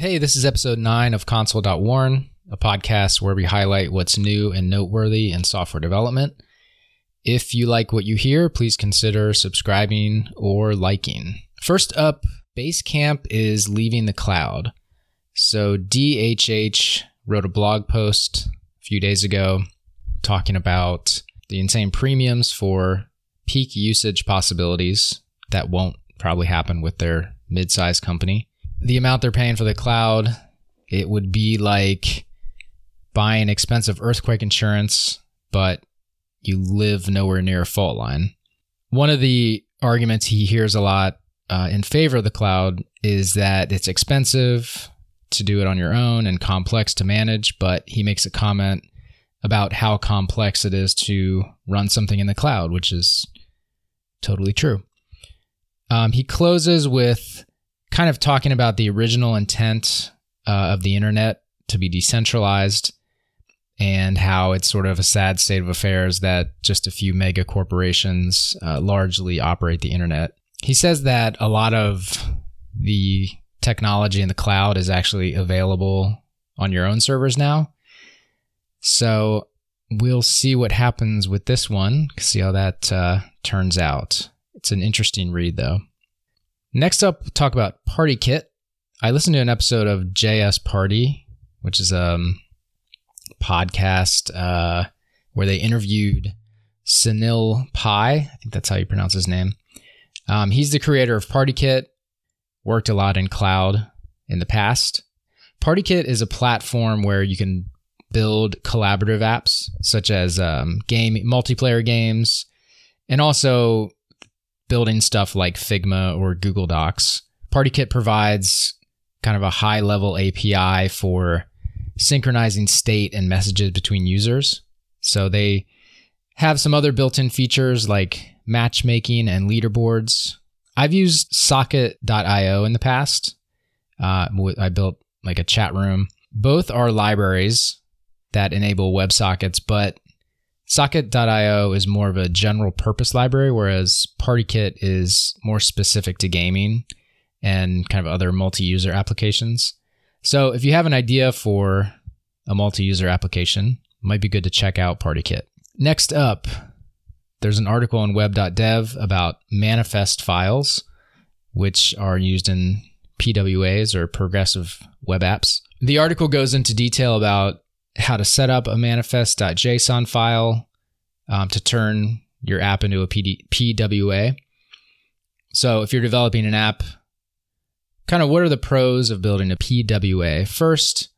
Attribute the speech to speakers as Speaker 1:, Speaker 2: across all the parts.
Speaker 1: Hey, this is episode 9 of Console.Warn, a podcast where we highlight what's new and noteworthy in software development. If you like what you hear, please consider subscribing or liking. First up, Basecamp is leaving the cloud. So, DHH wrote a blog post a few days ago talking about the insane premiums for peak usage possibilities that won't probably happen with their mid sized company the amount they're paying for the cloud, it would be like buying expensive earthquake insurance, but you live nowhere near a fault line. One of the arguments he hears a lot uh, in favor of the cloud is that it's expensive to do it on your own and complex to manage, but he makes a comment about how complex it is to run something in the cloud, which is totally true. Um, he closes with kind of talking about the original intent uh, of the internet to be decentralized and how it's sort of a sad state of affairs that just a few mega corporations uh, largely operate the internet. He says that a lot of the technology in the cloud is actually available on your own servers now. So we'll see what happens with this one, see how that uh, turns out. It's an interesting read, though. Next up, talk about PartyKit. I listened to an episode of JS Party, which is a um, podcast uh, where they interviewed Sunil Pai. I think that's how you pronounce his name. Um, he's the creator of PartyKit, worked a lot in cloud in the past. PartyKit is a platform where you can build collaborative apps such as um, game multiplayer games and also building stuff like Figma or Google Docs. PartyKit provides kind of a high level API for synchronizing state and messages between users. So they have some other built in features like matchmaking and leaderboards. I've used socket.io in the past. Uh, I built like a chat room. Both are libraries that enable WebSockets, but Socket.io is more of a general purpose library, whereas PartyKit is more specific to gaming and kind of other multi user applications. So if you have an idea for a multi user application, it might be good to check out PartyKit. Next up, there's an article on web.dev about manifest files, which are used in PWAs or progressive web apps. The article goes into detail about how to set up a manifest.json file um, to turn your app into a PD, PWA. So if you're developing an app, kind of what are the pros of building a PWA? First,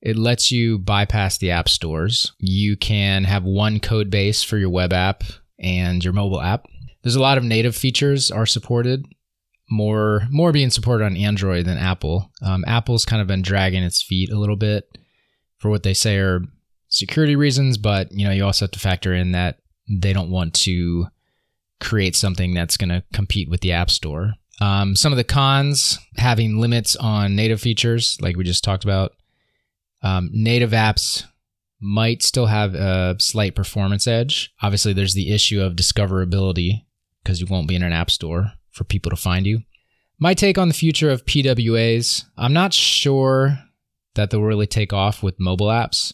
Speaker 1: it lets you bypass the app stores. You can have one code base for your web app and your mobile app. There's a lot of native features are supported, more more being supported on Android than Apple. Um, Apple's kind of been dragging its feet a little bit for what they say are security reasons, but you know, you also have to factor in that they don't want to create something that's going to compete with the App Store. Um, some of the cons having limits on native features, like we just talked about. Um, native apps might still have a slight performance edge. Obviously, there's the issue of discoverability because you won't be in an app store for people to find you. My take on the future of PWAs I'm not sure that they'll really take off with mobile apps.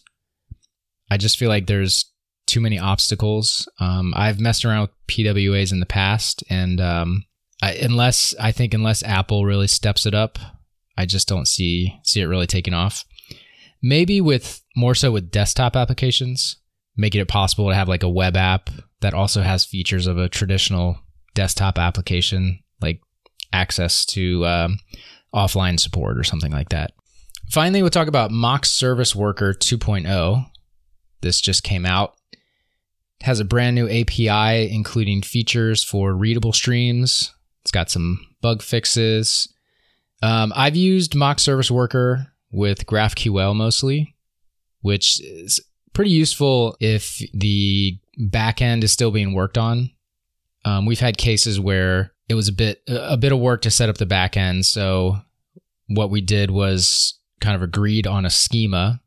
Speaker 1: I just feel like there's too many obstacles. Um, I've messed around with PWAs in the past, and um, I, unless I think unless Apple really steps it up, I just don't see see it really taking off. Maybe with more so with desktop applications, making it possible to have like a web app that also has features of a traditional desktop application, like access to um, offline support or something like that. Finally, we'll talk about Mock Service Worker 2.0. This just came out. It has a brand new API, including features for readable streams. It's got some bug fixes. Um, I've used Mock Service Worker with GraphQL mostly, which is pretty useful if the backend is still being worked on. Um, we've had cases where it was a bit a bit of work to set up the backend, so what we did was kind of agreed on a schema,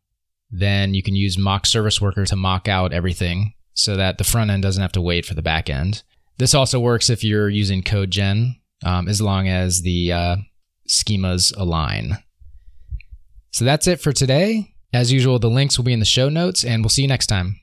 Speaker 1: then you can use mock service worker to mock out everything so that the front end doesn't have to wait for the back end. This also works if you're using CodeGen, um, as long as the uh, schemas align. So that's it for today. As usual, the links will be in the show notes, and we'll see you next time.